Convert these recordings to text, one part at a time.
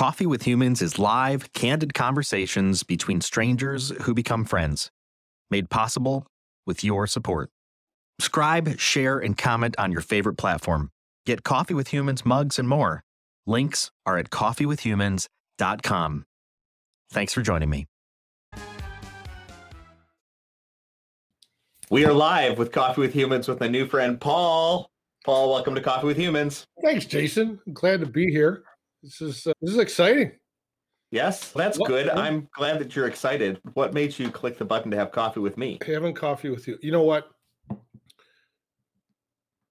Coffee with Humans is live, candid conversations between strangers who become friends, made possible with your support. Subscribe, share, and comment on your favorite platform. Get Coffee with Humans mugs and more. Links are at coffeewithhumans.com. Thanks for joining me. We are live with Coffee with Humans with my new friend Paul. Paul, welcome to Coffee with Humans. Thanks, Jason. I'm glad to be here. This is uh, this is exciting. Yes, that's What- good. I'm glad that you're excited. What made you click the button to have coffee with me? Having coffee with you. You know what?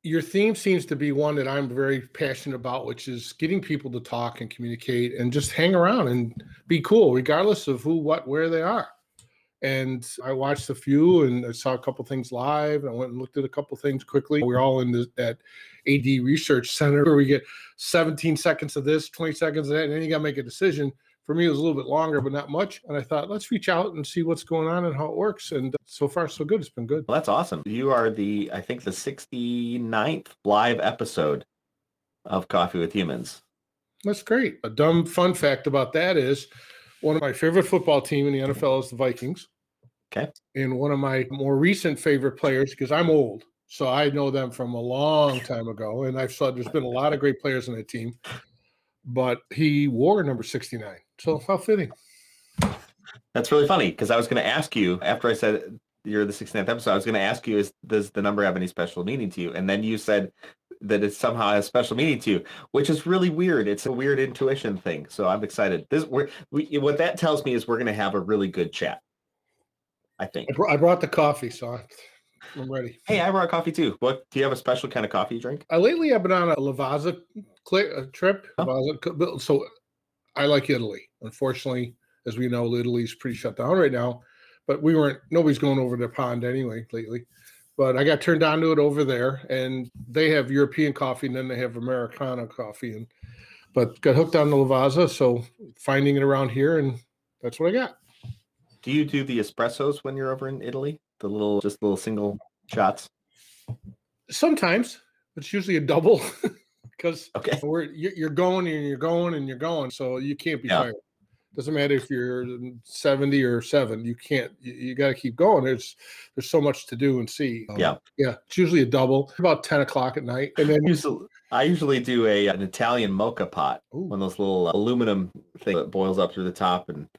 Your theme seems to be one that I'm very passionate about, which is getting people to talk and communicate and just hang around and be cool, regardless of who, what, where they are. And I watched a few and I saw a couple things live. I went and looked at a couple things quickly. We're all in the, that AD research center where we get 17 seconds of this, 20 seconds of that, and then you got to make a decision. For me, it was a little bit longer, but not much. And I thought, let's reach out and see what's going on and how it works. And so far, so good. It's been good. Well, that's awesome. You are the, I think, the 69th live episode of Coffee with Humans. That's great. A dumb fun fact about that is one of my favorite football team in the NFL is the Vikings. Okay. And one of my more recent favorite players, because I'm old, so I know them from a long time ago. And I've saw there's been a lot of great players on that team, but he wore number 69. So how fitting. That's really funny because I was going to ask you after I said you're the 69th episode, I was going to ask you, is does the number have any special meaning to you? And then you said that it somehow has special meaning to you, which is really weird. It's a weird intuition thing. So I'm excited. This we're, we, what that tells me is we're going to have a really good chat. I think. I, br- I brought the coffee, so I- I'm ready. Hey, I brought coffee too. What do you have a special kind of coffee you drink? I lately, I've been on a Lavazza uh, trip. Oh. Lavazza so I like Italy. Unfortunately, as we know, Italy's pretty shut down right now. But we weren't. Nobody's going over the pond anyway lately. But I got turned on to it over there, and they have European coffee, and then they have Americano coffee, and but got hooked on the Lavazza. So finding it around here, and that's what I got. Do you do the espressos when you're over in Italy? The little, just little single shots. Sometimes it's usually a double because Okay. You're going and you're going and you're going, so you can't be Yeah. tired. Doesn't matter if you're 70 or seven, you can't. You, you got to keep going. There's there's so much to do and see. Um, Yeah. yeah. It's usually a double, about 10 o'clock at night, and then Usually, I usually do a an Italian mocha pot, Ooh. one of those little aluminum thing that boils up through the top, and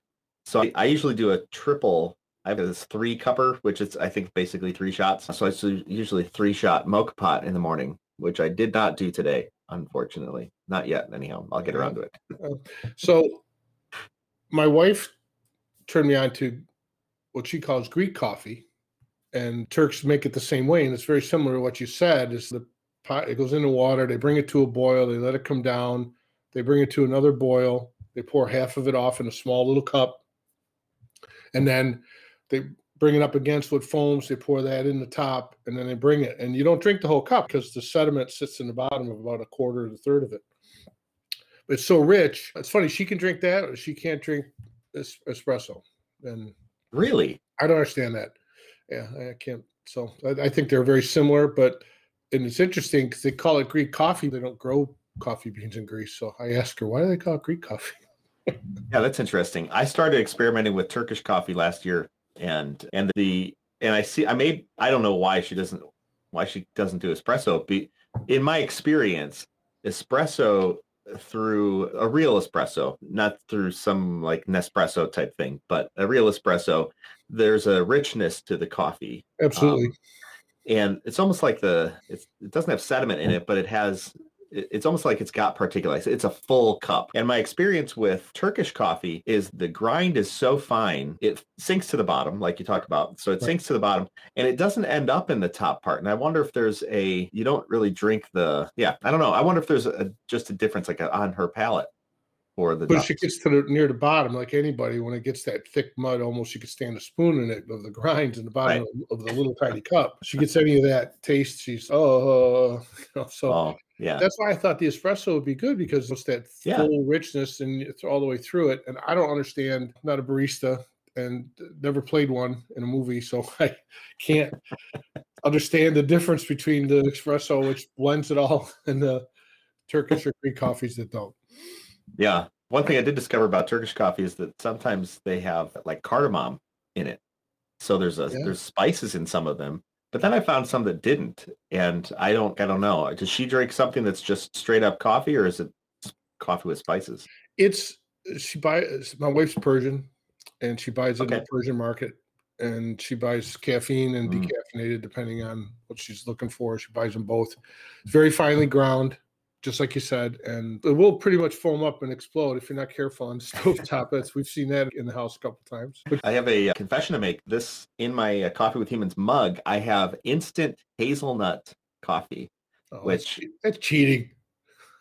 so I, I usually do a triple. I have this three cupper, which is I think basically three shots. So it's usually three shot mocha pot in the morning, which I did not do today, unfortunately. Not yet, anyhow. I'll get around to it. so my wife turned me on to what she calls Greek coffee, and Turks make it the same way, and it's very similar to what you said. Is the pot it goes into water, they bring it to a boil, they let it come down, they bring it to another boil, they pour half of it off in a small little cup, and then they bring it up against what foams, they pour that in the top, and then they bring it. And you don't drink the whole cup because the sediment sits in the bottom of about a quarter to a third of it. It's so rich. It's funny, she can drink that, or she can't drink es- espresso. And Really? I don't understand that. Yeah, I can't. So I, I think they're very similar, but and it's interesting because they call it Greek coffee. They don't grow coffee beans in Greece. So I asked her, why do they call it Greek coffee? Yeah, that's interesting. I started experimenting with Turkish coffee last year, and and the and I see I made I don't know why she doesn't why she doesn't do espresso. Be in my experience, espresso through a real espresso, not through some like Nespresso type thing, but a real espresso, there's a richness to the coffee, um, Absolutely. and it's almost like the it's, it doesn't have sediment in it, but it has it's almost like it's got particulates. It's a full cup. And my experience with Turkish coffee is the grind is so fine, it sinks to the bottom, like you talk about. So it Right. sinks to the bottom and it doesn't end up in the top part. And I wonder if there's a, you don't really drink the, yeah, I don't know. I wonder if there's a, just a difference like a, on her palate Or the, but ducks. if it gets to the near the bottom, like anybody, when it gets that thick mud, almost you could stand a spoon in it of the grinds in the bottom of, of the little tiny cup. She gets any of that taste, she's oh, you know, so oh, yeah. that's why I thought the espresso would be good because it's that Yeah. full richness and it's all the way through it. And I don't understand, not a barista and never played one in a movie, so I can't understand the difference between the espresso, which blends it all, and the Turkish or Greek coffees that don't. Yeah. One thing I did discover about Turkish coffee is that sometimes they have like cardamom in it. So there's a Yeah. there's spices in some of them. But then I found some that didn't, and I don't I don't know. Does she drink something that's just straight up coffee, or is it coffee with spices? It's she buys my wife's Persian, and she buys it in Okay. the Persian market, and she buys caffeine and Mm. decaffeinated depending on what she's looking for. She buys them both. It's very finely ground, just like you said, and it will pretty much foam up and explode if you're not careful on stovetop. That's we've seen that in the house a couple times. I have a uh, confession to make. This in my uh, coffee with humans mug, I have instant hazelnut coffee. oh, Which- che- that's cheating.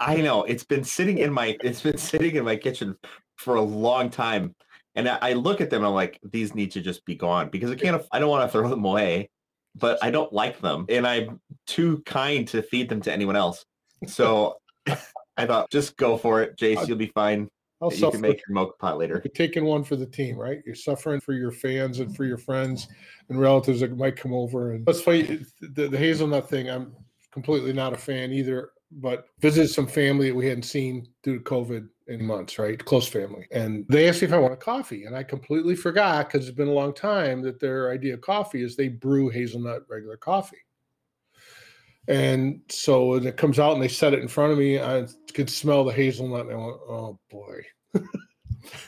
I know it's been sitting in my it's been sitting in my kitchen for a long time, and I, I look at them and I'm like, these need to just be gone because I can't. I don't want to throw them away, but I don't like them, and I'm too kind to feed them to anyone else. So I thought, just go for it, Jace. You'll be fine. I'll You can make your mocha pot later. You're taking one for the team, right? You're suffering for your fans and for your friends and relatives that might come over. And let's fight the, the hazelnut thing. I'm completely not a fan either, but visited some family that we hadn't seen due to COVID in months, right? Close family. And they asked me if I want a coffee. And I completely forgot because it's been a long time that their idea of coffee is they brew hazelnut regular coffee. And so when it comes out and they set it in front of me, I could smell the hazelnut. And I went, oh boy.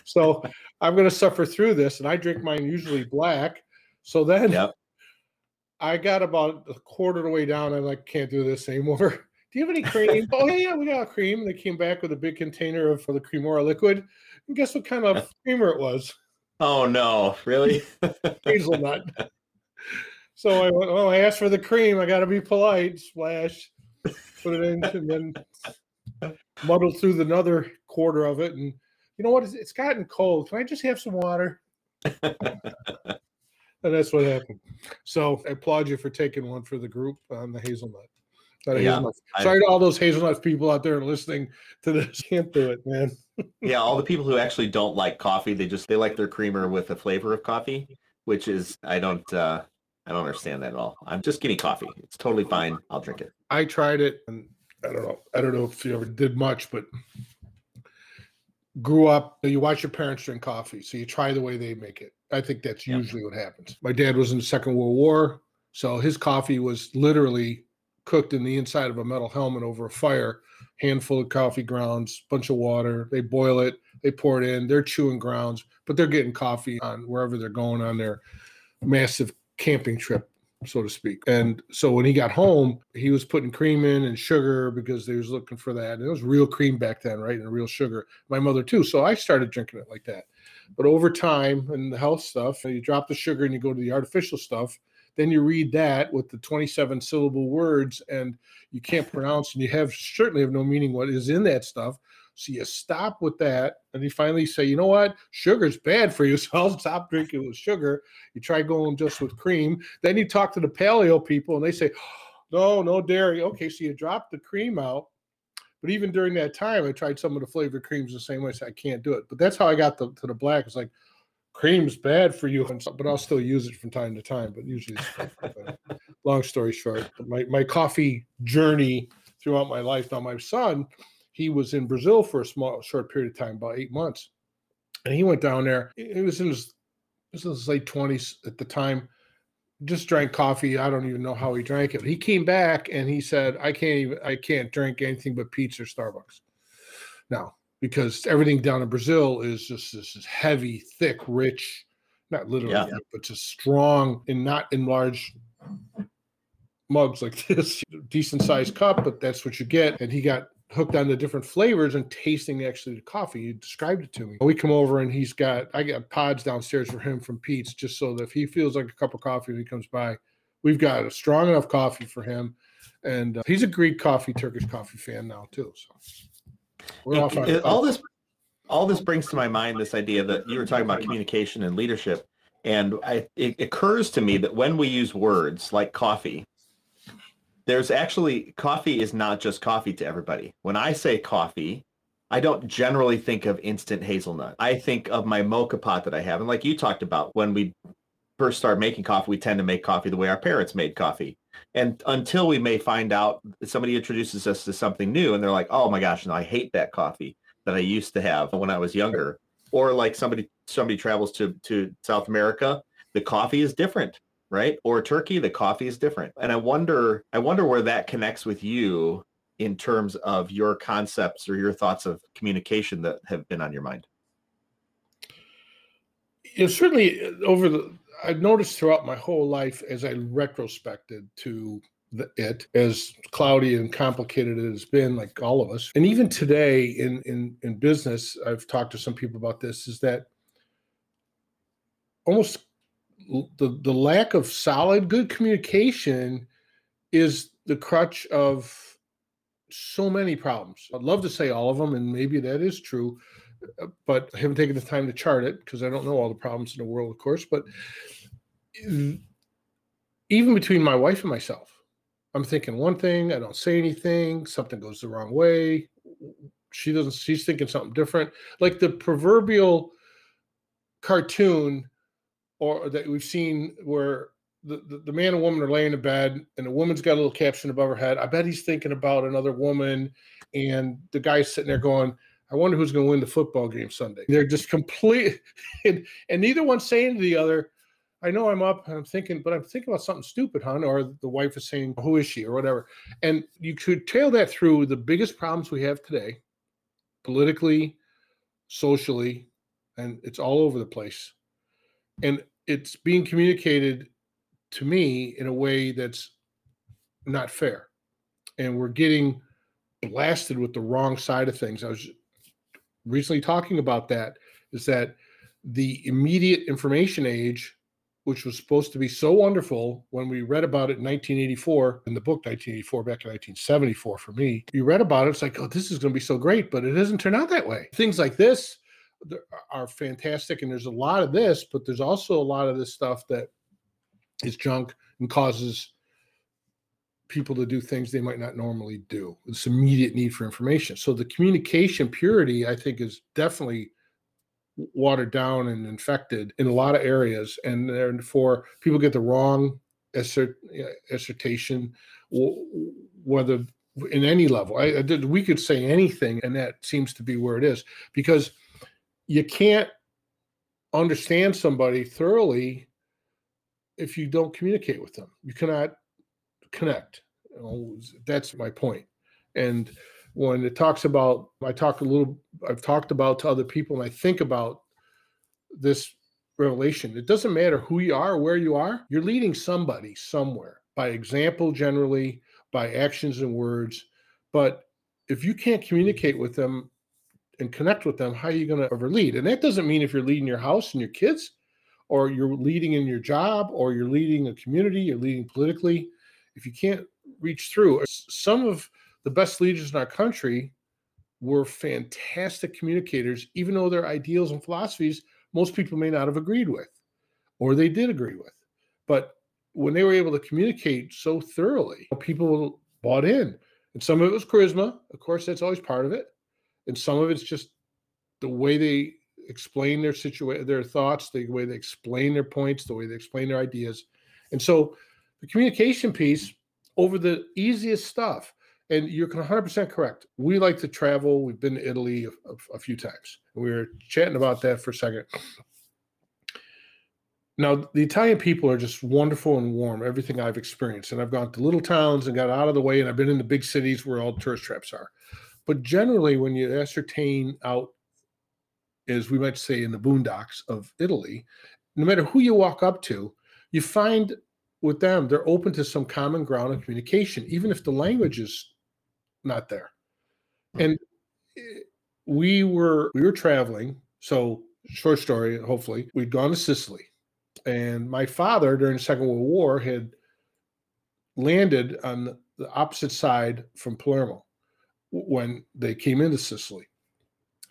so I'm going to suffer through this. And I drink mine usually black. So then Yep. I got about a quarter of the way down. I'm like, can't do this anymore. Do you have any cream? oh, yeah, yeah, we got cream. And they came back with a big container of for the Cremora liquid. And guess what kind of creamer it was? Oh no, really? Hazelnut. So I went, oh, I asked for the cream. I got to be polite. Splash, put it in, and then muddled through another quarter of it. And you know what? It's, it's gotten cold. Can I just have some water? And that's what happened. So I applaud you for taking one for the group on the hazelnut. Yeah, hazelnut. I- Sorry to all those hazelnut people out there listening to this. Can't do it, man. yeah, all the people who actually don't like coffee, they just they like their creamer with a flavor of coffee, which is I don't uh I don't understand that at all. I'm just me coffee. It's totally fine. I'll drink it. I tried it, and I don't know. I don't know if you ever did much, but grew up. You watch your parents drink coffee, so you try the way they make it. I think that's usually what happens. My dad was in the Second World War, so his coffee was literally cooked in the inside of a metal helmet over a fire. Handful of coffee grounds, bunch of water. They boil it. They pour it in. They're chewing grounds, but they're getting coffee on wherever they're going on their massive camping trip so to speak. And so when he got home, he was putting cream in and sugar because they was looking for that. And it was real cream back then, right? And real sugar. My mother too. So I started drinking it like that. But over time and the health stuff, you drop the sugar and you go to the artificial stuff. Then you read that with the 27 syllable words and you can't pronounce and you have certainly have no meaning what is in that stuff. So you stop with that and you finally say, you know what? Sugar's bad for you. So I'll stop drinking with sugar. You try going just with cream. Then you talk to the paleo people and they say, no, no dairy. Okay, so you drop the cream out. But even during that time, I tried some of the flavored creams the same way. I said, I can't do it. But that's how I got the, to the black. It's like, cream's bad for you. But I'll still use it from time to time. But usually, it's uh, long story short, my, my coffee journey throughout my life. Now, my son, he was in Brazil for a small, short period of time, about eight months. And he went down there. He was in his, was his late 20s at the time just drank coffee. I don't even know how he drank it. He came back and he said, I can't even I can't drink anything but pizza or Starbucks. Now, because everything down in Brazil is just this is heavy, thick, rich, not literally, Yeah. but just strong and not in large mugs like this. Decent sized cup, but that's what you get. And he got hooked on the different flavors and tasting actually the coffee. He described it to me. We come over and he's got I got pods downstairs for him from Peet's just so that if he feels like a cup of coffee when he comes by, we've got a strong enough coffee for him. And uh, he's a Greek coffee, Turkish coffee fan now too. So we're It- off on it- all this all this brings to my mind this idea that you were talking about communication and leadership and I, it occurs to me that when we use words like coffee there's actually coffee is not just coffee to everybody. When i say coffee i don't generally think of instant hazelnut. I think of my mocha pot that i have and like you talked about when we first start making coffee we tend to make coffee the way our parents made coffee. And until we may find out somebody introduces us to something new and they're like oh my gosh no i hate that coffee that I used to have when I was younger. Or like somebody somebody travels to to South America, the coffee is different, right? Or Turkey, the coffee is different. And I wonder I wonder where that connects with you in terms of your concepts or your thoughts of communication that have been on your mind. You know, certainly uh, over the I've noticed throughout my whole life as I retrospected to the, it as cloudy and complicated it has been like all of us and even today in in in business i've talked to some people about this is that almost the the lack of solid good communication is the crutch of so many problems i'd love to say all of them and maybe that is true uh, but i haven't taken the time to chart it because i don't know all the problems in the world of course but even between my wife and myself I'm thinking one thing, I don't say anything, something goes the wrong way. She doesn't, she's thinking something different. Like the proverbial cartoon or that we've seen where the, the, the, man and woman are laying in bed and the woman's got a little caption above her head. I bet he's thinking about another woman. And the guy's sitting there going, I wonder who's going to win the football game Sunday. They're just complete, and, and neither one's saying to the other, I know I'm up and I'm thinking, but I'm thinking about something stupid, hon. Or the wife is saying, Who is she? or whatever. And you could tail that through the biggest problems we have today, politically, socially, and it's all over the place. And it's being communicated to me in a way that's not fair. And we're getting blasted with the wrong side of things. I was recently talking about that is that the immediate information age which was supposed to be so wonderful when we read about it in 1984 in the book 1984 back in 1974 for me you read about it it's like oh this is going to be so great but it doesn't turn out that way things like this are fantastic and there's a lot of this but there's also a lot of this stuff that is junk and causes people to do things they might not normally do this immediate need for information so the communication purity i think is definitely watered down and infected in a lot of areas, and therefore people get the wrong assert, assertion, whether in any level. I, I did, we could say anything, and that seems to be where it is because you can't understand somebody thoroughly if you don't communicate with them. You cannot connect. That's my point. And when it talks about i talk a little i've talked about to other people and i think about this revelation it doesn't matter who you are where you are you're leading somebody somewhere by example generally by actions and words but if you can't communicate with them and connect with them how are you going to ever lead and that doesn't mean if you're leading your house and your kids or you're leading in your job or you're leading a community you're leading politically if you can't reach through some of the best leaders in our country were fantastic communicators, even though their ideals and philosophies most people may not have agreed with, or they did agree with. But when they were able to communicate so thoroughly, people bought in. And some of it was charisma. Of course, that's always part of it. And some of it's just the way they explain their situation, their thoughts, the way they explain their points, the way they explain their ideas. And so the communication piece over the easiest stuff and you're 100% correct. We like to travel. We've been to Italy a, a, a few times. We were chatting about that for a second. Now, the Italian people are just wonderful and warm, everything I've experienced. And I've gone to little towns and got out of the way, and I've been in the big cities where all tourist traps are. But generally, when you ascertain out, as we might say in the boondocks of Italy, no matter who you walk up to, you find with them, they're open to some common ground of communication, even if the language is not there. Hmm. And eh, we were we were traveling. So short story, hopefully, we'd gone to Sicily. And my father during the Second World War had landed on the opposite side from Palermo when they came into Sicily.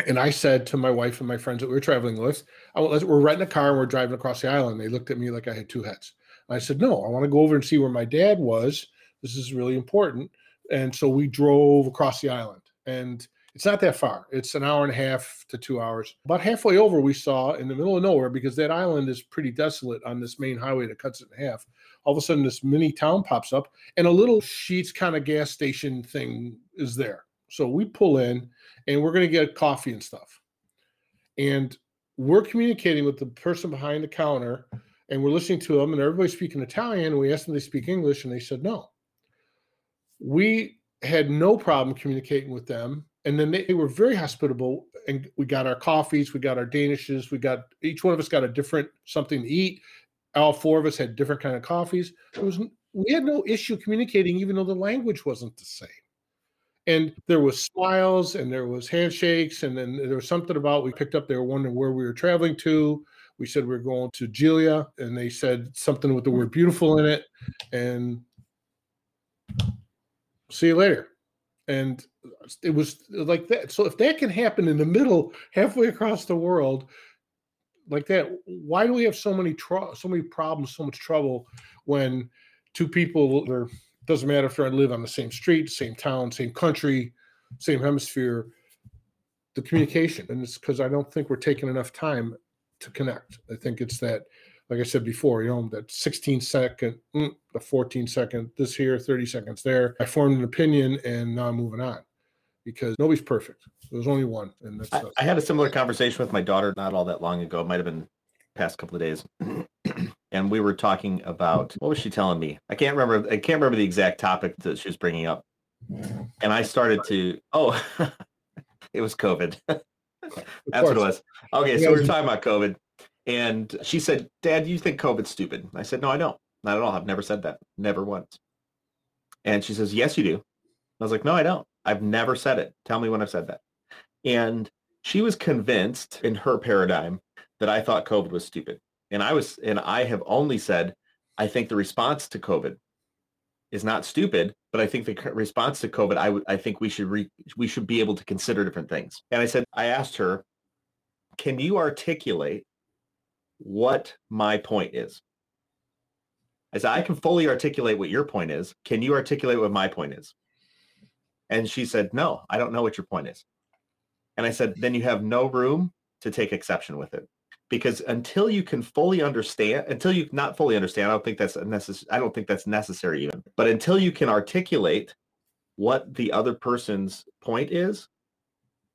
And I said to my wife and my friends that we were traveling with, we're renting a car and we're driving across the island. They looked at me like I had two heads. I said, no, I want to go over and see where my dad was. This is really important and so we drove across the island and it's not that far it's an hour and a half to two hours about halfway over we saw in the middle of nowhere because that island is pretty desolate on this main highway that cuts it in half all of a sudden this mini town pops up and a little sheets kind of gas station thing is there So we pull in and we're going to get coffee and stuff. And we're communicating with the person behind the counter and we're listening to them and everybody's speaking Italian. And we asked them they speak English and they said no. We had no problem communicating with them. And then they, they were very hospitable and we got our coffees, we got our danishes, we got each one of us got a different something to eat. All four of us had different kind of coffees. It was we had no issue communicating, even though the language wasn't the same. And there was smiles and there was handshakes, and then there was something about we picked up. They were wondering where we were traveling to. We said we are going to Gela, and they said something with the word beautiful in it. And see you later. And it was like that. So if that can happen in the middle, halfway across the world, like that, why do we have so many tr- so many problems, so much trouble when two people are doesn't matter if they live on the same street, same town, same country, same hemisphere. The communication, and it's because I don't think we're taking enough time to connect. I think it's that, like I said before, you know, that 16 second, mm, the 14 second, this here, 30 seconds there. I formed an opinion, and now I'm moving on because nobody's perfect. There's only one, and that's. I, I had a similar conversation with my daughter not all that long ago. It might have been past couple of days. and we were talking about what was she telling me? I can't remember. I can't remember the exact topic that she was bringing up. And I started to. Oh, it was COVID. That's what it was. Okay, so we are talking about COVID, and she said, "Dad, you think COVID's stupid?" I said, "No, I don't. Not at all. I've never said that. Never once." And she says, "Yes, you do." I was like, "No, I don't. I've never said it. Tell me when I've said that." And she was convinced in her paradigm that I thought COVID was stupid. And I was, and I have only said, I think the response to COVID is not stupid, but I think the response to COVID, I I think we should re, we should be able to consider different things. And I said, I asked her, can you articulate what my point is? I said, I can fully articulate what your point is. Can you articulate what my point is? And she said, no, I don't know what your point is. And I said, then you have no room to take exception with it because until you can fully understand until you not fully understand i don't think that's necessary i don't think that's necessary even but until you can articulate what the other person's point is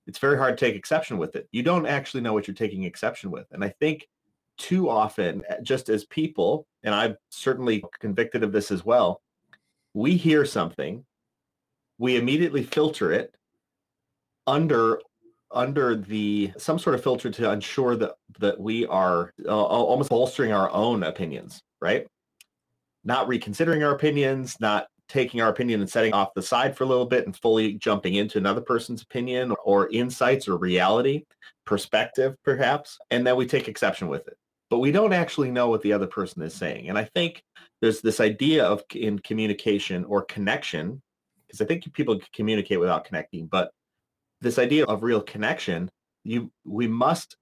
it's very hard to take exception with it. You don't actually know what you're taking exception with and i think too often eh, just as people and i'm certainly convicted of this as well we hear something we immediately filter it under under the some sort of filter to ensure that that we are uh, almost bolstering our own opinions, right? Not reconsidering our opinions, not taking our opinion and setting off the side for a little bit and fully jumping into another person's opinion or insights or reality, perspective perhaps, and then we take exception with it. But we don't actually know what the other person is saying. And I think there's this idea of in communication or connection, because I think people communicate without connecting, but this idea of real connection, you we must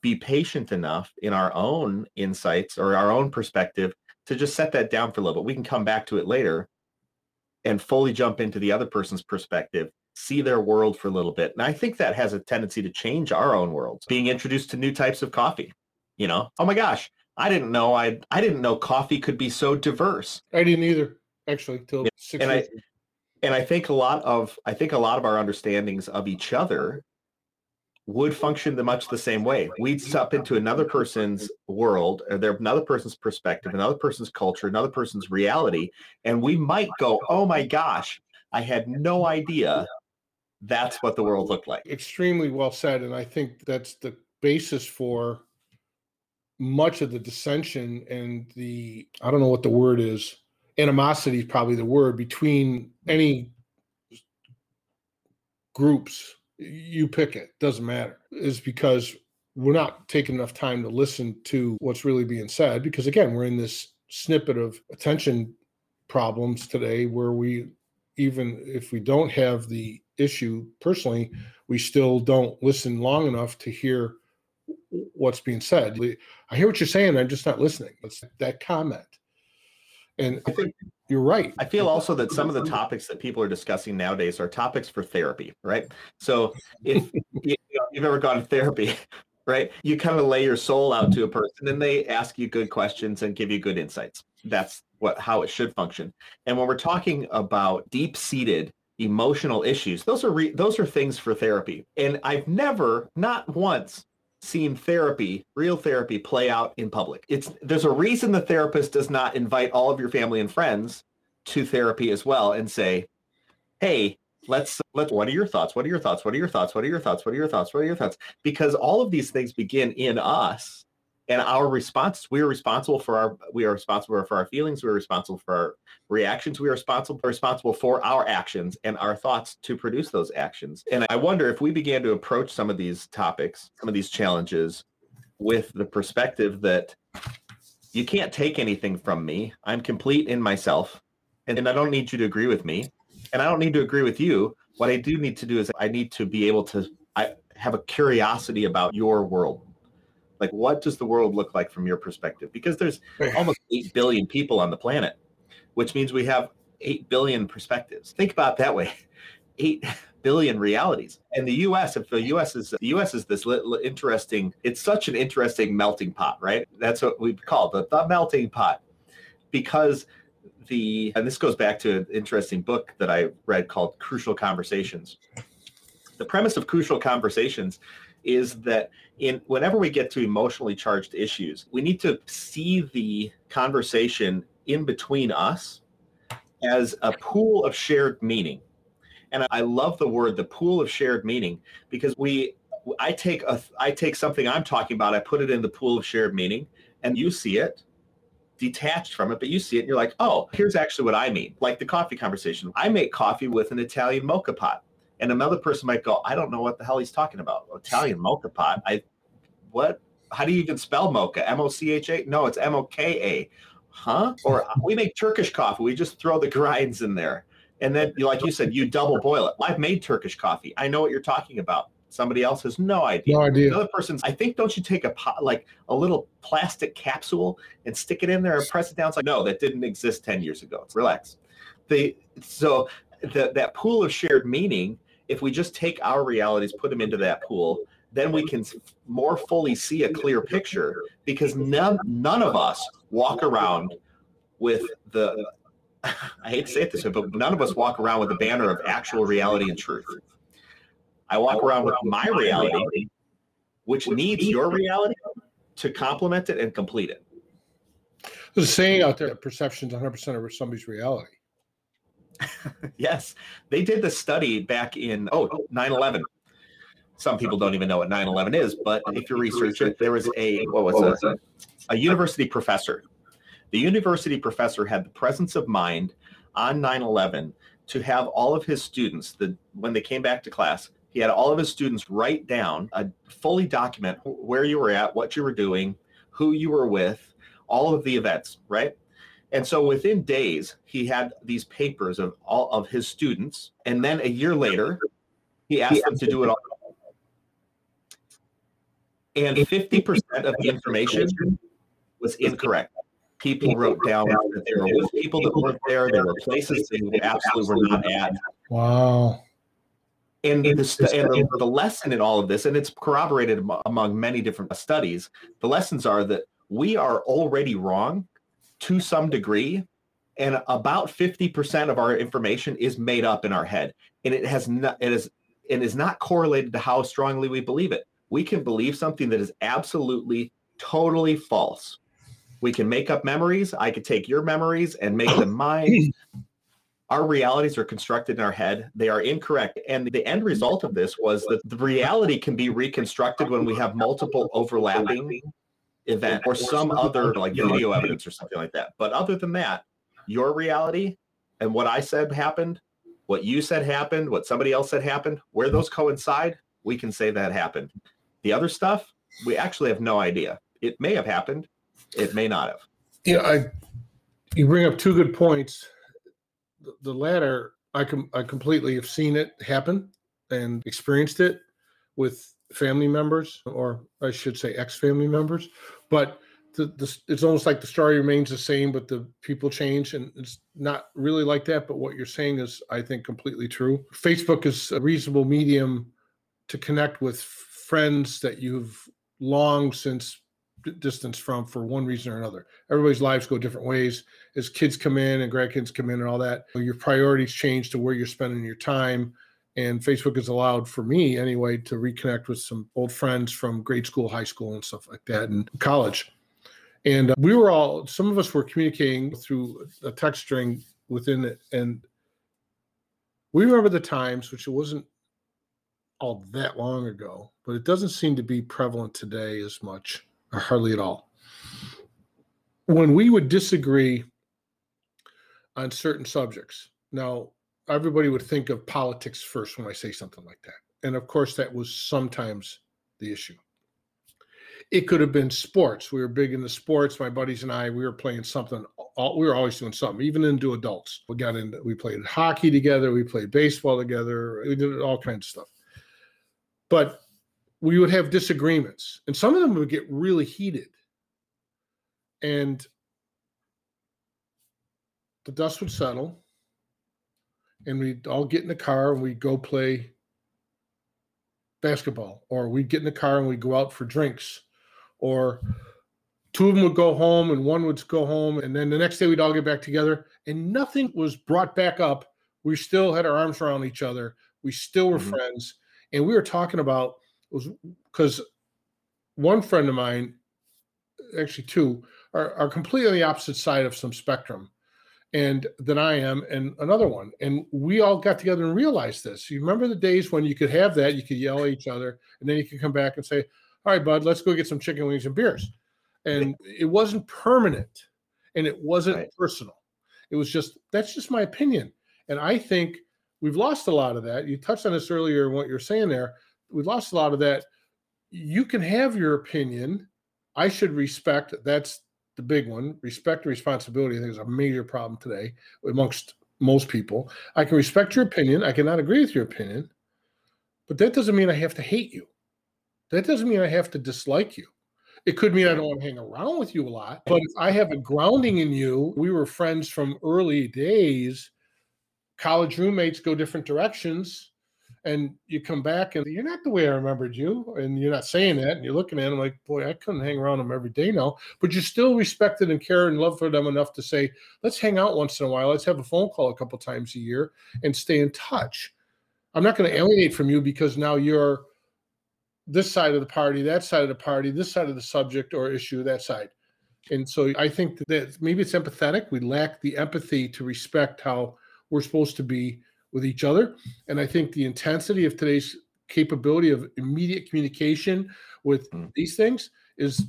be patient enough in our own insights or our own perspective to just set that down for a little bit. We can come back to it later and fully jump into the other person's perspective, see their world for a little bit. And I think that has a tendency to change our own worlds. Being introduced to new types of coffee, you know, oh my gosh, I didn't know I I didn't know coffee could be so diverse. I didn't either, actually, till six and years. I, and I think a lot of I think a lot of our understandings of each other would function the much the same way. We'd step into another person's world, or their another person's perspective, another person's culture, another person's reality, and we might go, "Oh my gosh, I had no idea that's what the world looked like." Extremely well said, and I think that's the basis for much of the dissension and the I don't know what the word is animosity is probably the word between any groups you pick it doesn't matter. Is because we're not taking enough time to listen to what's really being said because again we're in this snippet of attention problems today where we even if we don't have the issue personally we still don't listen long enough to hear what's being said. I hear what you're saying i'm just not listening. That comment and I think you're right. I feel also that some of the topics that people are discussing nowadays are topics for therapy, right? So if you have ever gone to therapy, right, you kind of lay your soul out to a person and they ask you good questions and give you good insights. That's what how it should function. And when we're talking about deep-seated emotional issues. Those are re- those are things for therapy. And I've never, not once, seen therapy, real therapy, play out in public. It's there's a reason the therapist does not invite all of your family and friends to therapy as well and say, "Hey, let's let what are your thoughts? What are your thoughts? What are your thoughts? What are your thoughts? What are your thoughts? What are your thoughts?" Because all of these things begin in us and our response we are responsible for our we are responsible for our feelings we're responsible for our reactions we are responsible responsible for our actions and our thoughts to produce those actions. And i wonder if we began to approach some of these topics some of these challenges with the perspective that you can't take anything from me. I'm complete in myself and, and i don't need you to agree with me and i don't need to agree with you. What i do need to do is i need to be able to i have a curiosity about your world like, what does the world look like from your perspective? Because there's almost 8 billion people on the planet, which means we have 8 billion perspectives. Think about that way 8 billion realities. And the US, if the US is, the US is this little interesting, it's such an interesting melting pot, right? That's what we call the, the melting pot. Because the, and this goes back to an interesting book that I read called Crucial Conversations. The premise of Crucial Conversations is that in whenever we get to emotionally charged issues, we need to see the conversation in between us as a pool of shared meaning. And I love the word the pool of shared meaning because we I take a I take something I'm talking about, I put it in the pool of shared meaning and you see it detached from it, but you see it and you're like, oh, here's actually what I mean. Like the coffee conversation. I make coffee with an Italian mocha pot. And another person might go, I don't know what the hell he's talking about. Italian mocha pot. I what? How do you even spell mocha? M O C H A? No, it's M O K A. Huh? Or we make Turkish coffee. We just throw the grinds in there. And then, like you said, you double boil it. I've made Turkish coffee. I know what you're talking about. Somebody else has no idea. No idea. Another person's. I think don't you take a pot, like a little plastic capsule and stick it in there and press it down? It's like no, that didn't exist ten years ago. It's relax. The so the, that pool of shared meaning if we just take our realities, put them into that pool, then we can more fully see a clear picture because none, none of us walk around with the, I hate to say it this way, but none of us walk around with a banner of actual reality and truth. I walk around with my reality, which needs your reality to complement it and complete it. There's a saying out there that perception is 100% of somebody's reality. yes, they did the study back in oh 9/11. Some people don't even know what 9/11 is, but if you research it, there was a what was it? A university professor. The university professor had the presence of mind on 9/11 to have all of his students, the when they came back to class, he had all of his students write down a fully document where you were at, what you were doing, who you were with, all of the events, right? And so within days, he had these papers of all of his students. And then a year later, he asked them to do it all. And 50% of the information was incorrect. People wrote down that they were people that weren't there. There were places they absolutely were not at. Wow. And, the, and the, the lesson in all of this, and it's corroborated among many different studies, the lessons are that we are already wrong to some degree and about 50% of our information is made up in our head. And it has not it is it is not correlated to how strongly we believe it. We can believe something that is absolutely totally false. We can make up memories. I could take your memories and make them mine. Our realities are constructed in our head. They are incorrect. And the end result of this was that the reality can be reconstructed when we have multiple overlapping event or some other like video evidence or something like that. But other than that, your reality and what I said happened, what you said happened, what somebody else said happened, where those coincide, we can say that happened. The other stuff, we actually have no idea. It may have happened, it may not have. Yeah, I you bring up two good points. The, the latter, I com- I completely have seen it happen and experienced it with family members, or I should say ex-family members, but the, the, it's almost like the story remains the same, but the people change, and it's not really like that. But what you're saying is, I think, completely true. Facebook is a reasonable medium to connect with friends that you've long since distanced from for one reason or another. Everybody's lives go different ways. As kids come in and grandkids come in and all that, your priorities change to where you're spending your time. And Facebook has allowed for me anyway to reconnect with some old friends from grade school, high school, and stuff like that, and college. And uh, we were all, some of us were communicating through a text string within it. And we remember the times, which it wasn't all that long ago, but it doesn't seem to be prevalent today as much, or hardly at all. When we would disagree on certain subjects, now everybody would think of politics first when I say something like that. And of course, that was sometimes the issue. It could have been sports. We were big into sports. My buddies and I, we were playing something. We were always doing something, even into adults. We got into, we played hockey together. We played baseball together. We did all kinds of stuff. But we would have disagreements, and some of them would get really heated. And the dust would settle, and we'd all get in the car and we'd go play basketball, or we'd get in the car and we'd go out for drinks or two of them would go home and one would go home and then the next day we'd all get back together and nothing was brought back up. We still had our arms around each other. We still were mm-hmm. friends and we were talking about was because one friend of mine actually two are, are completely on the opposite side of some spectrum and than I am, and another one. And we all got together and realized this. You remember the days when you could have that, you could yell at each other, and then you could come back and say, all right, bud, let's go get some chicken wings and beers. And it wasn't permanent and it wasn't right. personal. It was just, that's just my opinion. And I think we've lost a lot of that. You touched on this earlier, what you're saying there. We've lost a lot of that. You can have your opinion. I should respect. That's the big one. Respect and responsibility, I think, is a major problem today amongst most people. I can respect your opinion. I cannot agree with your opinion, but that doesn't mean I have to hate you. That doesn't mean I have to dislike you. It could mean I don't want to hang around with you a lot, but if I have a grounding in you, we were friends from early days. College roommates go different directions, and you come back and you're not the way I remembered you, and you're not saying that, and you're looking at them like, boy, I couldn't hang around them every day now, but you still respected and care and love for them enough to say, let's hang out once in a while, let's have a phone call a couple times a year, and stay in touch. I'm not going to alienate from you because now you're this side of the party, that side of the party, this side of the subject or issue, that side. And so I think that maybe it's empathetic. We lack the empathy to respect how we're supposed to be with each other. And I think the intensity of today's capability of immediate communication with mm. these things is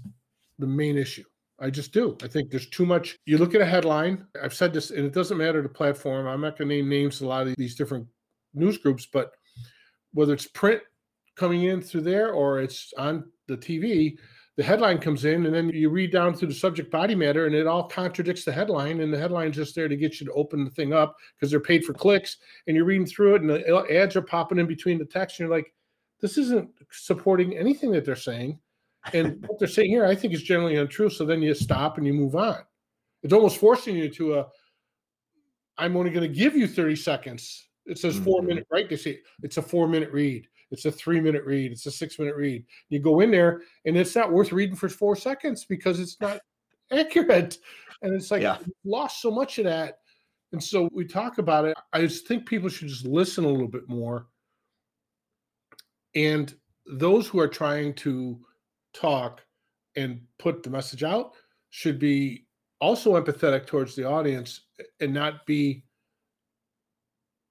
the main issue. I just do. I think there's too much. You look at a headline. I've said this, and it doesn't matter the platform. I'm not going to name names to a lot of these different news groups, but whether it's print coming in through there or it's on the TV, the headline comes in and then you read down through the subject body matter and it all contradicts the headline and the headline's just there to get you to open the thing up because they're paid for clicks and you're reading through it and the ads are popping in between the text and you're like this isn't supporting anything that they're saying. And what they're saying here i think is generally untrue so then you stop and you move on. It's almost forcing you to a i'm only going to give you 30 seconds. It says 4 mm-hmm. minute right? They say it's a four minute read it's a three minute read. It's a six minute read. You go in there and it's not worth reading for four seconds because it's not accurate. And it's like yeah. lost so much of that. And so we talk about it. I just think people should just listen a little bit more. And those who are trying to talk and put the message out should be also empathetic towards the audience and not be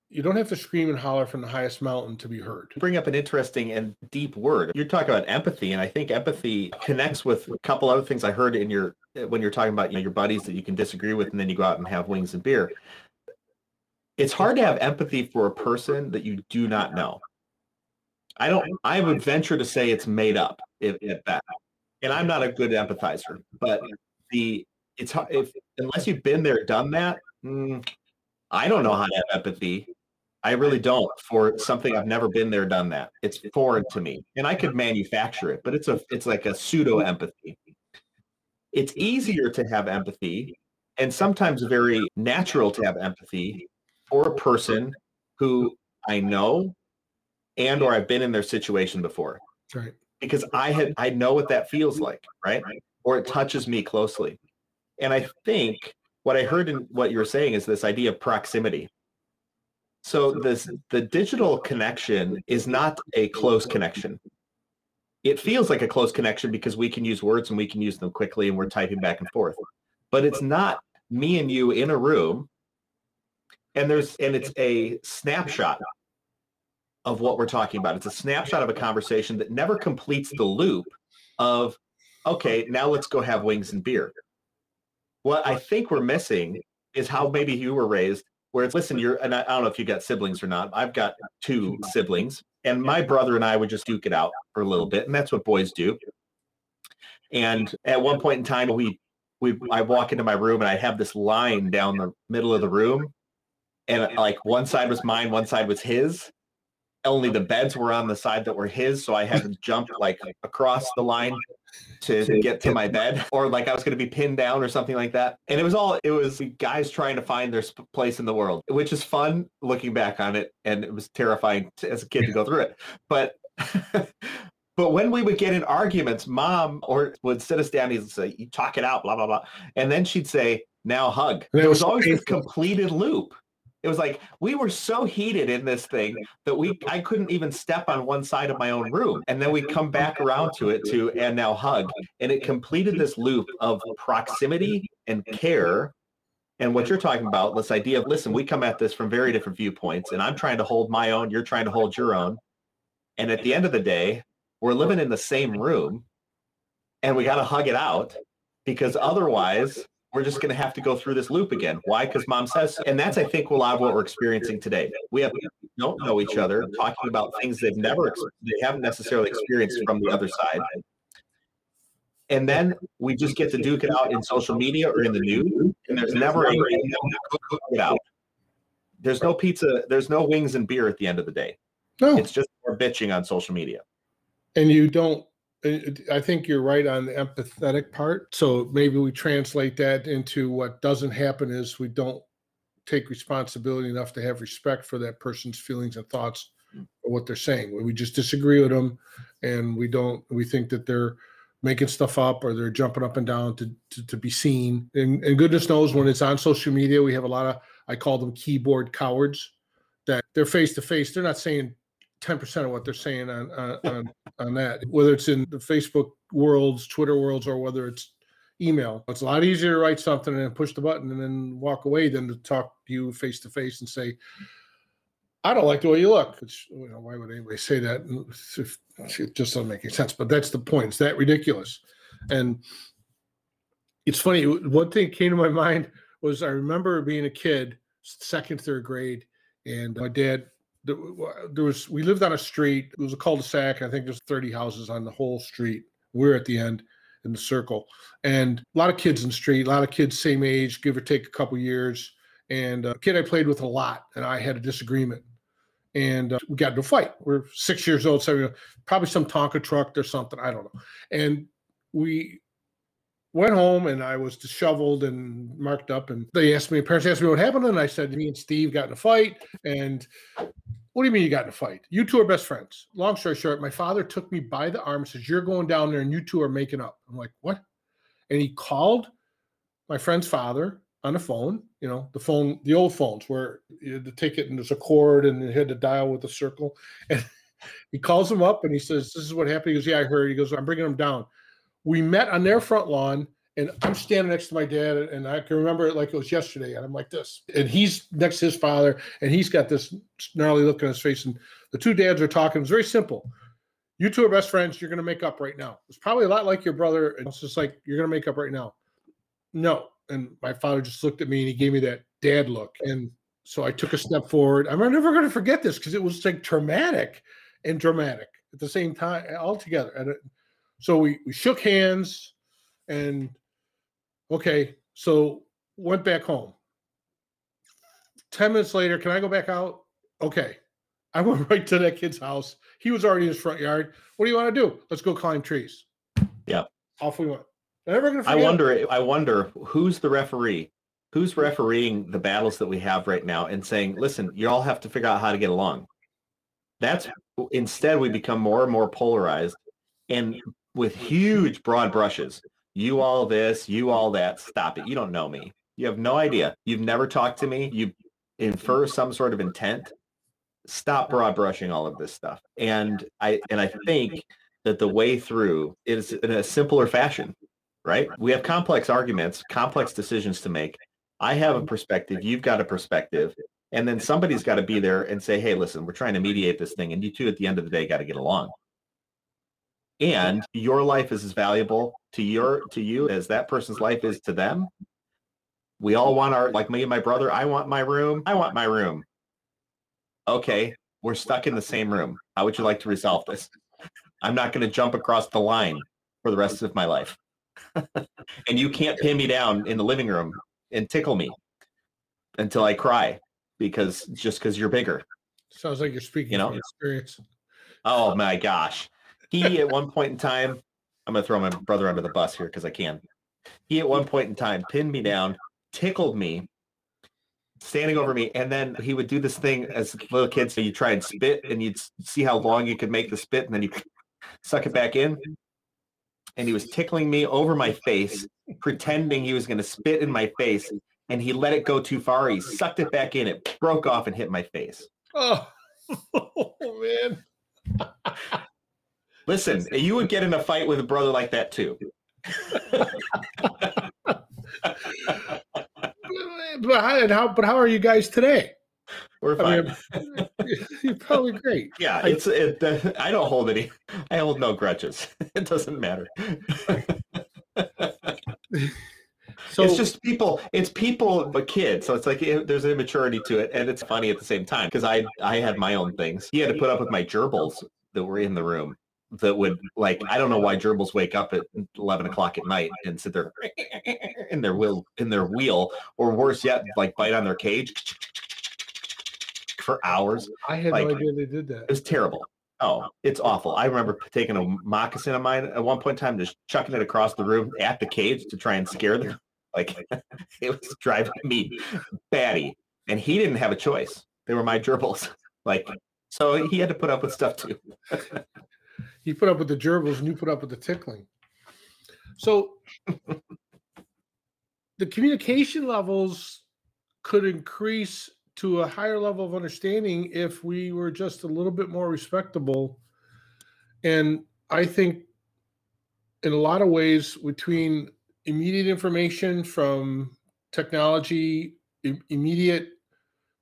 you don't have to scream and holler from the highest mountain to be heard. Bring up an interesting and deep word. You're talking about empathy, and I think empathy connects with a couple other things I heard in your when you're talking about you know, your buddies that you can disagree with, and then you go out and have wings and beer. It's hard to have empathy for a person that you do not know. I don't. I would venture to say it's made up, if that. And I'm not a good empathizer, but the it's if unless you've been there, done that. Mm, I don't know how to have empathy I really don't for something I've never been there, done that. It's foreign to me, and I could manufacture it, but it's a it's like a pseudo mm-hmm. empathy. It's easier to have empathy, and sometimes very natural to have empathy for a person who I know and or I've been in their situation before. Right. Because I had I know what that feels like, right? or it touches me closely. And I think what I heard in what you're saying is this idea of proximity. So this the digital connection is not a close connection. It feels like a close connection because we can use words and we can use them quickly and we're typing back and forth. But it's not me and you in a room and there's and it's a snapshot of what we're talking about. It's a snapshot of a conversation that never completes the loop of okay, now let's go have wings and beer. What I think we're missing is how maybe you were raised where it's listen, you're and I, I don't know if you got siblings or not. I've got two mm-hmm. siblings, and my brother and I would just duke it out for a little bit, and that's what boys do. And at one point in time, we we I walk into my room and I have this line down the middle of the room, and like one side was mine, one side was his. Only the beds were on the side that were his, so I had to jump like across the line to, get to my bed or like I was going to be pinned down or something like that. And it was all, it was guys trying to find their place in the world, which is fun looking back on it. And it was terrifying to, as a kid to go through it. But, but when we would get in arguments, mom or would sit us down and say, you talk it out, blah, blah, blah. And then she'd say, now hug. It was always this completed loop. It was like we were so heated in this thing that we I couldn't even step on one side of my own room. And then we come back around to it to and now hug. And it completed this loop of proximity and care. And what you're talking about, this idea of listen, we come at this from very different viewpoints, and I'm trying to hold my own, you're trying to hold your own. And at the end of the day, we're living in the same room and we got to hug it out because otherwise we're just going to have to go through this loop again. Why? Because mom says, and that's I think a lot of what we're experiencing today. We have don't know each other, talking about things they've never they haven't necessarily experienced from the other side. And then we just get to duke it out in social media or in the news, and there's never a it out. There's no pizza, there's no wings and beer at the end of the day. No, it's just more bitching on social media. And you don't I think you're right on the empathetic part. So maybe we translate that into what doesn't happen is we don't take responsibility enough to have respect for that person's feelings and thoughts or what they're saying. We just disagree with them and we don't we think that they're making stuff up or they're jumping up and down to to, to be seen. And, and goodness knows when it's on social media, we have a lot of I call them keyboard cowards that they're face to face. They're not saying 10% of what they're saying on, on, on that, whether it's in the Facebook worlds, Twitter worlds, or whether it's email. It's a lot easier to write something and push the button and then walk away than to talk to you face to face and say, I don't like the way you look. Which, you know, why would anybody say that? It just doesn't make any sense. But that's the point. It's that ridiculous. And it's funny. One thing came to my mind was I remember being a kid, second, third grade, and my dad there was we lived on a street. It was a cul-de-sac. I think there's 30 houses on the whole street. We're at the end in the circle, and a lot of kids in the street. A lot of kids same age, give or take a couple years. And a kid I played with a lot, and I had a disagreement, and uh, we got into a fight. We're six years old, so probably some Tonka truck or something. I don't know. And we went home and I was disheveled and marked up. And they asked me, parents asked me what happened. And I said, me and Steve got in a fight. And what do you mean you got in a fight? You two are best friends. Long story short, my father took me by the arm and says, You're going down there and you two are making up. I'm like, What? And he called my friend's father on the phone, you know, the phone, the old phones where you had to take it and there's a cord and you had to dial with a circle. And he calls him up and he says, This is what happened. He goes, Yeah, I heard. He goes, I'm bringing him down we met on their front lawn and I'm standing next to my dad, and I can remember it like it was yesterday. And I'm like this, and he's next to his father, and he's got this gnarly look on his face. And the two dads are talking. It's very simple. You two are best friends. You're going to make up right now. It's probably a lot like your brother. And it's just like you're going to make up right now. No. And my father just looked at me and he gave me that dad look. And so I took a step forward. I'm never going to forget this because it was like traumatic and dramatic at the same time, all together. And so we, we shook hands and okay, so went back home. 10 minutes later, can I go back out? Okay. I went right to that kid's house. He was already in his front yard. What do you want to do? Let's go climb trees. Yeah. Off we went. Never gonna I wonder, I wonder who's the referee? Who's refereeing the battles that we have right now and saying, listen, you all have to figure out how to get along. That's instead we become more and more polarized and with huge broad brushes. You all this, you all that. Stop it. You don't know me. You have no idea. You've never talked to me. You infer some sort of intent. Stop broad brushing all of this stuff. And I and I think that the way through is in a simpler fashion, right? We have complex arguments, complex decisions to make. I have a perspective, you've got a perspective, and then somebody's got to be there and say, "Hey, listen, we're trying to mediate this thing and you two at the end of the day got to get along." And your life is as valuable to your to you as that person's life is to them. We all want our like me and my brother, I want my room. I want my room. Okay, we're stuck in the same room. How would you like to resolve this? I'm not going to jump across the line for the rest of my life. and you can't pin me down in the living room and tickle me until I cry because just because you're bigger. Sounds like you're speaking you know? from experience. Oh my gosh. He at one point in time, I'm gonna throw my brother under the bus here because I can. He at one point in time pinned me down, tickled me, standing over me, and then he would do this thing as little kids. So you try and spit, and you'd see how long you could make the spit, and then you suck it back in. And he was tickling me over my face, pretending he was going to spit in my face. And he let it go too far. He sucked it back in. It broke off and hit my face. Oh, oh man. Listen, you would get in a fight with a brother like that too. but how, how, but how are you guys today? We're fine. I mean, you're probably great. Yeah, it's it. Uh, I don't hold any. I hold no grudges. It doesn't matter. so it's just people. It's people, but kids. So it's like it, there's an immaturity to it, and it's funny at the same time because I I had my own things. He had to put up with my gerbils that were in the room that would like I don't know why gerbils wake up at eleven o'clock at night and sit there in their wheel in their wheel, or worse yet, like bite on their cage for hours. Oh, I had like, no idea they did that. It was terrible. Oh, it's awful. I remember taking a moccasin of mine at one point in time, just chucking it across the room at the cage to try and scare them. Like it was driving me batty. And he didn't have a choice. They were my gerbils. Like so he had to put up with stuff too. He put up with the gerbils and you put up with the tickling. So the communication levels could increase to a higher level of understanding if we were just a little bit more respectable. And I think in a lot of ways, between immediate information from technology, immediate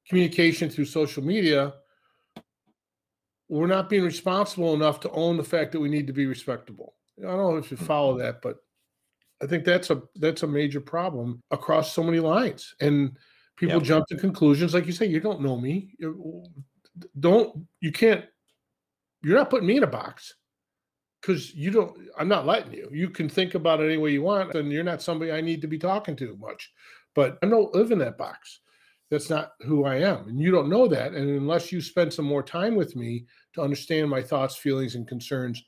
communication through social media, we're not being responsible enough to own the fact that we need to be respectable. I don't know if you follow mm-hmm. that, but I think that's a that's a major problem across so many lines. And people yep. jump to conclusions like you say, you don't know me. You don't you can't you're not putting me in a box because you don't i'm not letting you you can think about it any way you want and you're not somebody i need to be talking to much but i don't live in that box that's not who I am. And you don't know that. And unless you spend some more time with me to understand my thoughts, feelings, and concerns,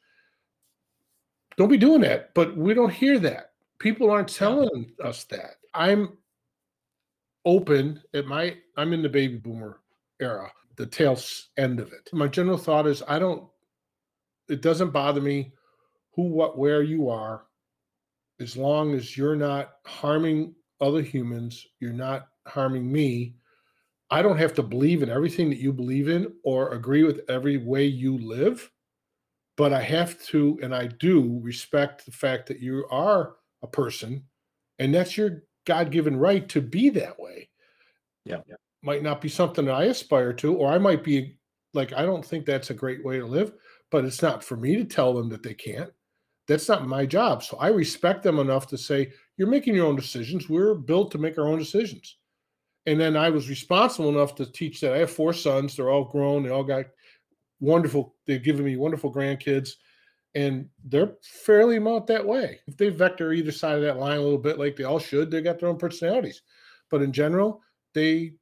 don't be doing that. But we don't hear that. People aren't telling yeah. us that. I'm open at my, I'm in the baby boomer era, the tail end of it. My general thought is I don't, it doesn't bother me who, what, where you are, as long as you're not harming other humans, you're not harming me. I don't have to believe in everything that you believe in or agree with every way you live, but I have to, and I do respect the fact that you are a person, and that's your God given right to be that way. Yeah. Might not be something that I aspire to, or I might be like, I don't think that's a great way to live, but it's not for me to tell them that they can't. That's not my job. So I respect them enough to say, you're making your own decisions. We're built to make our own decisions. And then I was responsible enough to teach that. I have four sons. They're all grown. They all got wonderful, they've given me wonderful grandkids. And they're fairly about that way. If they vector either side of that line a little bit, like they all should, they got their own personalities. But in general, they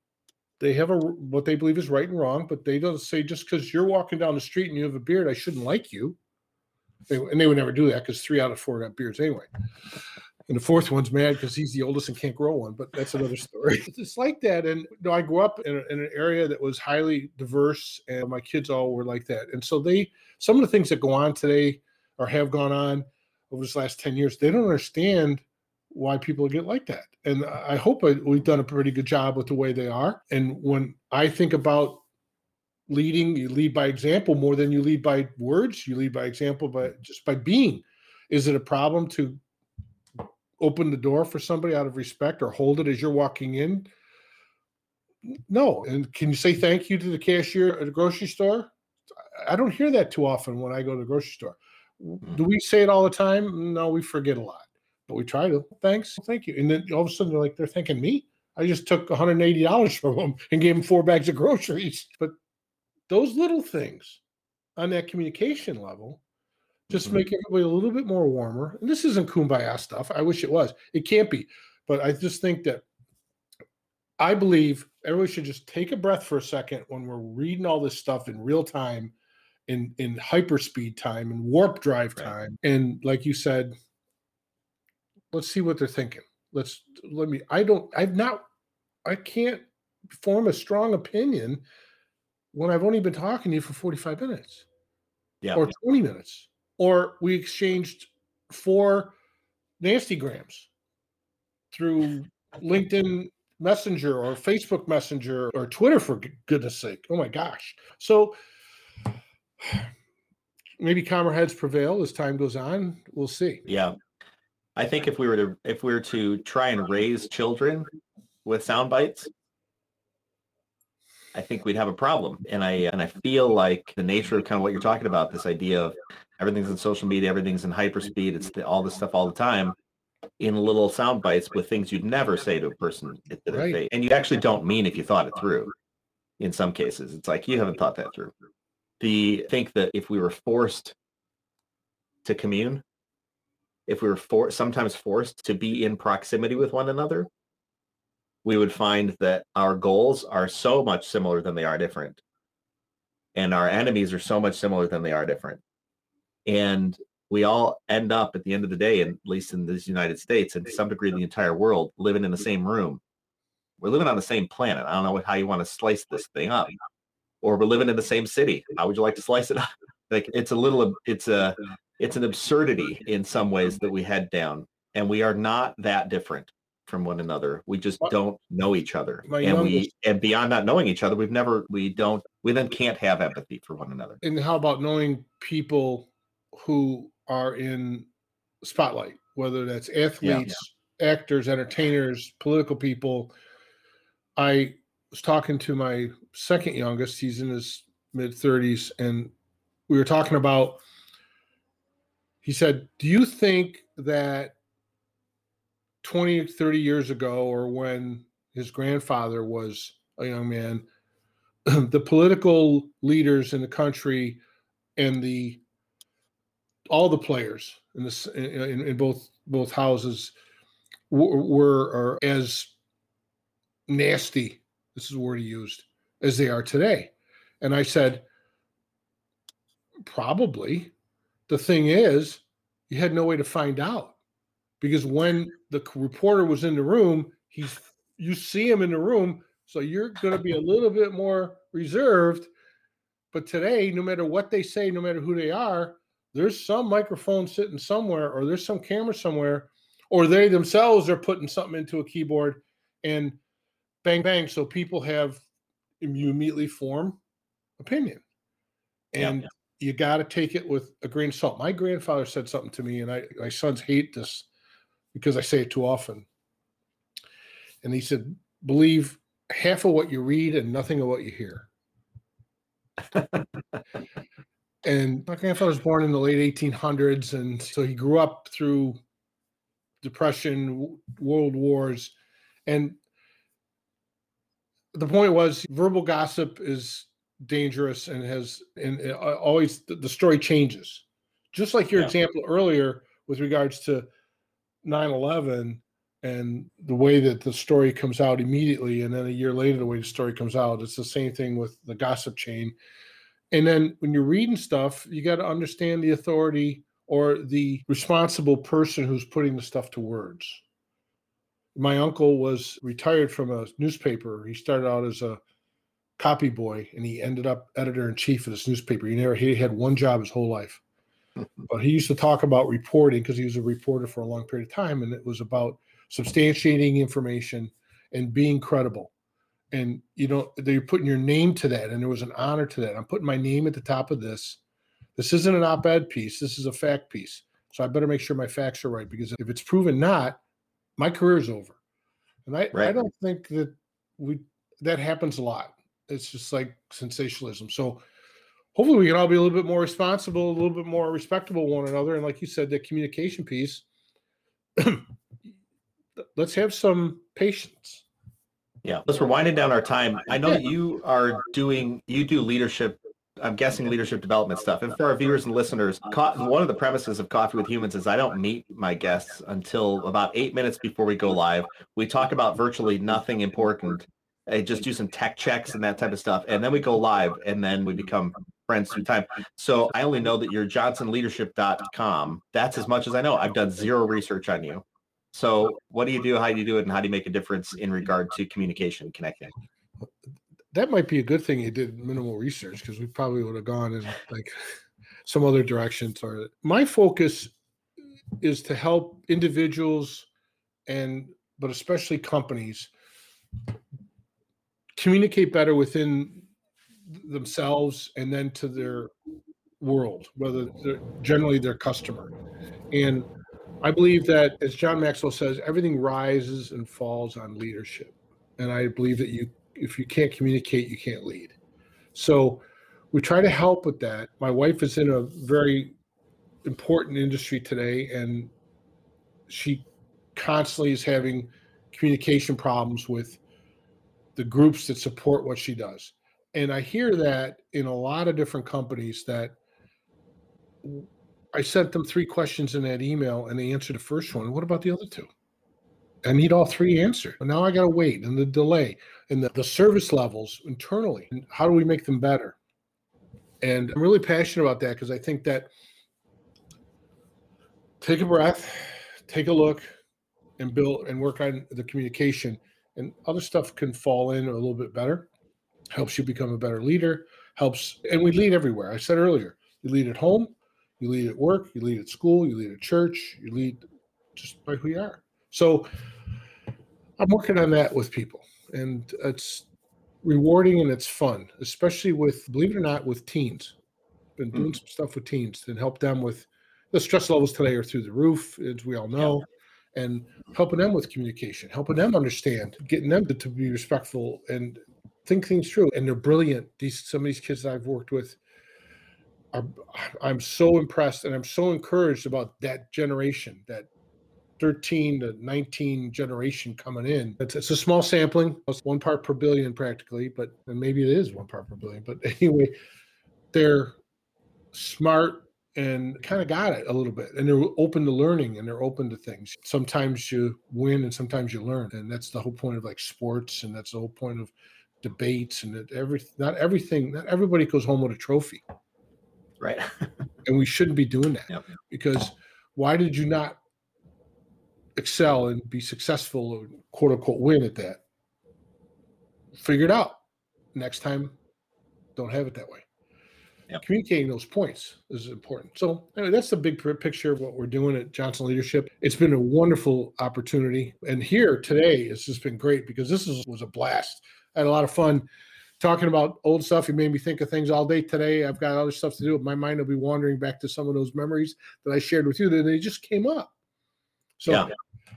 they have a what they believe is right and wrong, but they don't say just because you're walking down the street and you have a beard, I shouldn't like you. They, and they would never do that because three out of four got beards anyway and the fourth one's mad because he's the oldest and can't grow one. But that's another story. it's like that, and you know, I grew up in, a, in, an area that was highly diverse, and my kids all were like that. And so they, some of the things that go on today or have gone on, over this last 10 years, they don't understand why people get like that. And I hope I, we've done a pretty good job with the way they are. And when I think about leading, you lead by example more than you lead by words. You lead by example, by just by being. Is it a problem to open the door for somebody out of respect or hold it as you're walking in? No. And can you say thank you to the cashier at a grocery store? I don't hear that too often when I go to the grocery store. Mm-hmm. Do we say it all the time? No, we forget a lot, but we try to. Thanks, thank you. And then all of a sudden they're like, they're thanking me. I just took $180 from them and gave them four bags of groceries. But those little things on that communication level just Mhm. make everybody a little bit more warmer. And this isn't kumbaya stuff. I wish it was. It can't be. But I just think that I believe everybody should just take a breath for a second when we're reading all this stuff in real time, in in hyperspeed time and warp drive Right. time. And like you said, let's see what they're thinking. Let's let me. I don't. I've not. I can't form a strong opinion when I've only been talking to you for forty five minutes Yeah. or 20 minutes, or we exchanged four nasty grams through LinkedIn Messenger or Facebook Messenger or Twitter, for goodness sake. Oh my gosh. So maybe calmer heads prevail as time goes on. We'll see. Yeah. I think if we were to if we were to try and raise children with sound bites, I think we'd have a problem. And I and I feel like the nature of kind of what you're talking about, this idea of everything's in social media, everything's in hyperspeed, it's the, all this stuff all the time in little sound bites with things you'd never say to a person Right. And you actually don't mean if you thought it through. In some cases, it's like you haven't thought that through. The think that if we were forced to commune, if we were for, sometimes forced to be in proximity with one another, we would find that our goals are so much similar than they are different. And our enemies are so much similar than they are different. And we all end up at the end of the day, and at least in this United States and to some degree the entire world, living in the same room. We're living on the same planet. I don't know how you want to slice this thing up. Or we're living in the same city. How would you like to slice it up? Like it's a little it's a it's an absurdity in some ways that we head down and we are not that different from one another we just don't know each other My and we and beyond not knowing each other we've never we don't we then can't have empathy for one another And how about knowing people who are in spotlight, whether that's athletes, actors, entertainers, political people? I was talking to my second youngest, he's in his mid 30s, and we were talking about. He said, Do you think that 20, 30 years ago, or when his grandfather was a young man, the political leaders in the country and the all the players in this in, in, both both houses were, as nasty this is the word he used as they are today. And i said probably. The thing is you had no way to find out because when the reporter was in the room he's you see him in the room so you're going to be a little bit more reserved. But today no matter what they say no matter who they are there's some microphone sitting somewhere or there's some camera somewhere or they themselves are putting something into a keyboard and bang bang so people have you immediately form opinion. Yeah. and you got to take it with a grain of salt. My grandfather said something to me and I, my sons hate this because i say it too often. And he said believe half of what you read and nothing of what you hear and my grandfather was born in the late 1800s and so he grew up through depression world wars and the point was verbal gossip is dangerous and has and uh, it always the the story changes just like your Yeah. example earlier with regards to 9-11 and the way that the story comes out immediately and then a year later the way the story comes out it's the same thing with the gossip chain and then when you're reading stuff you got to understand the authority or the responsible person who's putting the stuff to words. My uncle was retired from a newspaper. He started out as a copy boy and he ended up editor in chief of this newspaper. He never he had one job his whole life. But he used to talk about reporting because he was a reporter for a long period of time, and it was about substantiating information and being credible. And you know, they're putting your name to that, and there was an honor to that. I'm putting my name at the top of this. This isn't an op-ed piece. This is a fact piece. So I better make sure my facts are right because if it's proven not, my career is over. And I, right. I don't think that we that happens a lot. It's just like sensationalism. So hopefully we can all be a little bit more responsible, a little bit more respectable one another. And like you said, the communication piece, let's have some patience. Yeah, let's we're winding down our time. I know that you are doing you do leadership. I'm guessing leadership development stuff. And for our viewers and listeners, one of the premises of Coffee with Humans is I don't meet my guests until about eight minutes before we go live. We talk about virtually nothing important. I just do some tech checks and that type of stuff, and then we go live, and then we become friends through time. So I only know that you're johnsonleadership.com. That's as much as I know. I've done zero research on you. So what do you do? How do you do it? And how do you make a difference in regard to communication connecting? That might be a good thing you did minimal research because we probably would have gone in like some other directions. Or my focus is to help individuals and but especially companies communicate better within themselves and then to their world, whether they're generally their customer. And I believe that, as John Maxwell says, everything rises and falls on leadership. And I believe that you, if you can't communicate, you can't lead. So we try to help with that. My wife is in a very important industry today, and she constantly is having communication problems with the groups that support what she does. And I hear that in a lot of different companies that I sent them three questions in that email and they answered the first one. What about the other two? I need all three answered. Now I got to wait and the delay and the, the service levels internally. And how do we make them better? And I'm really passionate about that because I think that take a breath, take a look, and build and work on the communication and other stuff can fall in a little bit better helps you become a better leader helps and we lead everywhere i said earlier you lead at home you lead at work you lead at school you lead at church you lead just by who you are so i'm working on that with people and it's rewarding and it's fun especially with believe it or not with teens been doing mm. some stuff with teens and help them with the stress levels today are through the roof as we all know yeah and helping them with communication, helping them understand, getting them to, to be respectful and think things through. And they're brilliant. These some of these kids that I've worked with are I'm so impressed and I'm so encouraged about that generation, that 13 to 19 generation coming in. It's, it's a small sampling, it's one part per billion practically, but and maybe it is one part per billion. But anyway, they're smart, and kind of got it a little bit and they're open to learning and they're open to things sometimes you win and sometimes you learn and that's the whole point of like sports and that's the whole point of debates and that every not everything not everybody goes home with a trophy right and we shouldn't be doing that yep. because why did you not excel and be successful or quote unquote win at that figure it out next time don't have it that way Yep. Communicating those points is important. So anyway, that's the big picture of what we're doing at Johnson Leadership. It's been a wonderful opportunity, and here today it's just been great because this is, was a blast. I had a lot of fun talking about old stuff. You made me think of things all day today. I've got other stuff to do. But my mind will be wandering back to some of those memories that I shared with you that they just came up. So yeah.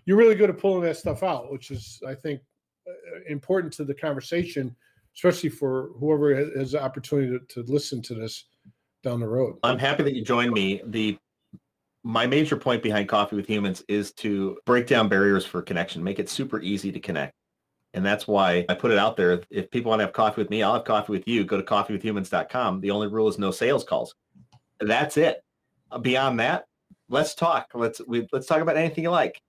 you're really good at pulling that stuff out, which is, I think, uh, important to the conversation especially for whoever has the opportunity to, to listen to this down the road. I'm happy that you joined me. The my major point behind Coffee with Humans is to break down barriers for connection, make it super easy to connect. And that's why I put it out there. If people want to have coffee with me, I'll have coffee with you. Go to coffeewithhumans.com. The only rule is no sales calls. That's it. Beyond that, let's talk. Let's we, let's talk about anything you like.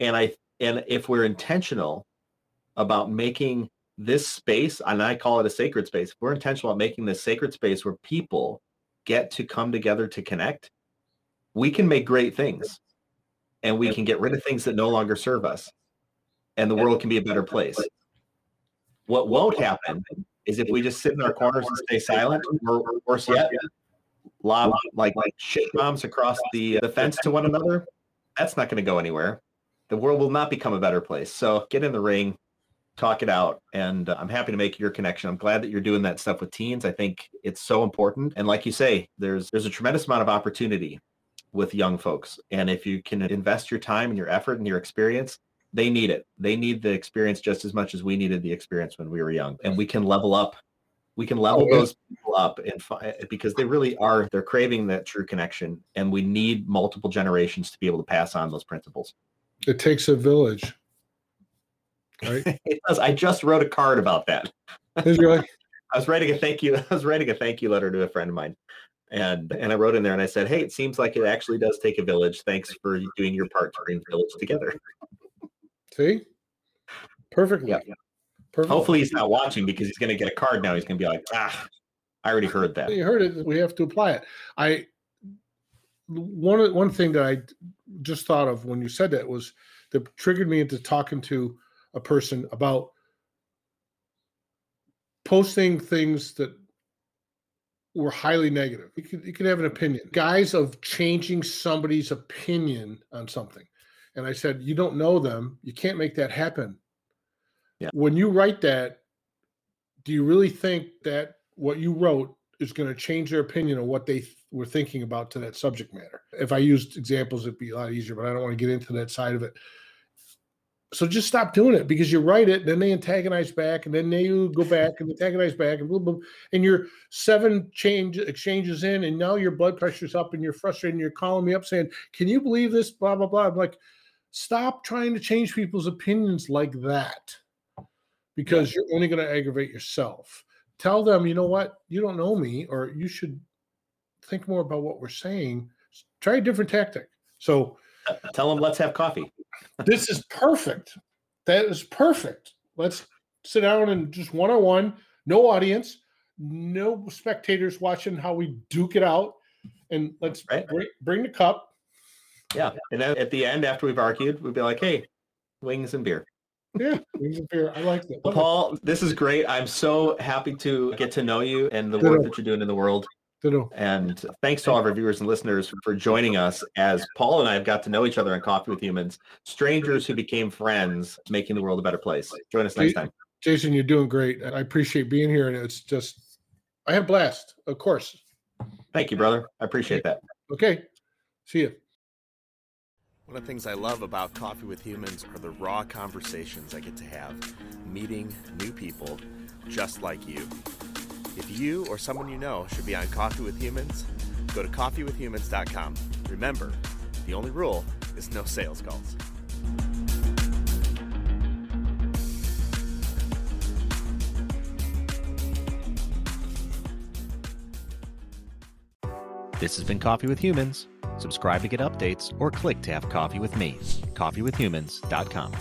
And I and if we're intentional about making this space, and I call it a sacred space, if we're intentional about making this sacred space where people get to come together to connect, we can make great things and we can get rid of things that no longer serve us and the world can be a better place. What won't happen is if we just sit in our corners and stay silent, or worse yet, lob like like shit bombs across the the fence to one another, that's not going to go anywhere. The world will not become a better place. So get in the ring, talk it out, and uh, I'm happy to make your connection. I'm glad that you're doing that stuff with teens. I think it's so important. And like you say, there's there's a tremendous amount of opportunity with young folks, and if you can invest your time and your effort and your experience, they need it. They need the experience just as much as we needed the experience when we were young, and we can level up. We can level those people up and fi- because they really are they're craving that true connection. And we need multiple generations to be able to pass on those principles. It takes a village. Right? It does. I just wrote a card about that. Really? i was writing a thank you i was writing a thank you letter to a friend of mine. And and i wrote in there and i said hey it seems like it actually does take a village. Thanks for doing your part to bring village together see perfectly yeah. Perfect. Hopefully he's not watching because he's going to get a card now. He's going to be like, ah, I already heard that. You heard it. We have to apply it. I one one thing that I just thought of when you said that was that triggered me into talking to a person about posting things that were highly negative. You could you could have an opinion. Guys of changing somebody's opinion on something. And I said, you don't know them. You can't make that happen. Yeah. When you write that, do you really think that what you wrote is going to change their opinion of what they th- were thinking about to that subject matter? If I used examples, it'd be a lot easier, but I don't want to get into that side of it. So just stop doing it because you write it, then they antagonize back, and then they go back and antagonize back, and blah, blah, and you're seven change exchanges in, and now your blood pressure's up, and you're frustrated, and you're calling me up saying, "Can you believe this?" Blah blah blah. I'm like, stop trying to change people's opinions like that because you're only going to aggravate yourself. Tell them, you know what, you don't know me, or you should think more about what we're saying. Try a different tactic. So uh, tell them, let's have coffee. this is perfect. That is perfect. Let's sit down and just one on one, no audience, no spectators watching how we duke it out. And let's right. bring, bring the cup. Yeah. And then at the end, after we've argued, we'd be like, hey, wings and beer yeah, wings and beer. I like that. Paul, this is great. I'm so happy to get to know you and the Ditto. work that you're doing in the world. Ditto. And thanks to all of our viewers and listeners for joining us as Paul and I have got to know each other on Coffee with Humans, strangers who became friends, making the world a better place. Join us next time. Jason, you're doing great. I appreciate being here. And it's just, I have blast, of course. Thank you, brother. I appreciate that. Okay. See you. One of the things I love about Coffee with Humans are the raw conversations I get to have, meeting new people just like you. If you or someone you know should be on Coffee with Humans, go to coffeewithhumans.com. Remember, the only rule is no sales calls. This has been Coffee with Humans. Subscribe to get updates or click to have coffee with me. CoffeeWithHumans.com.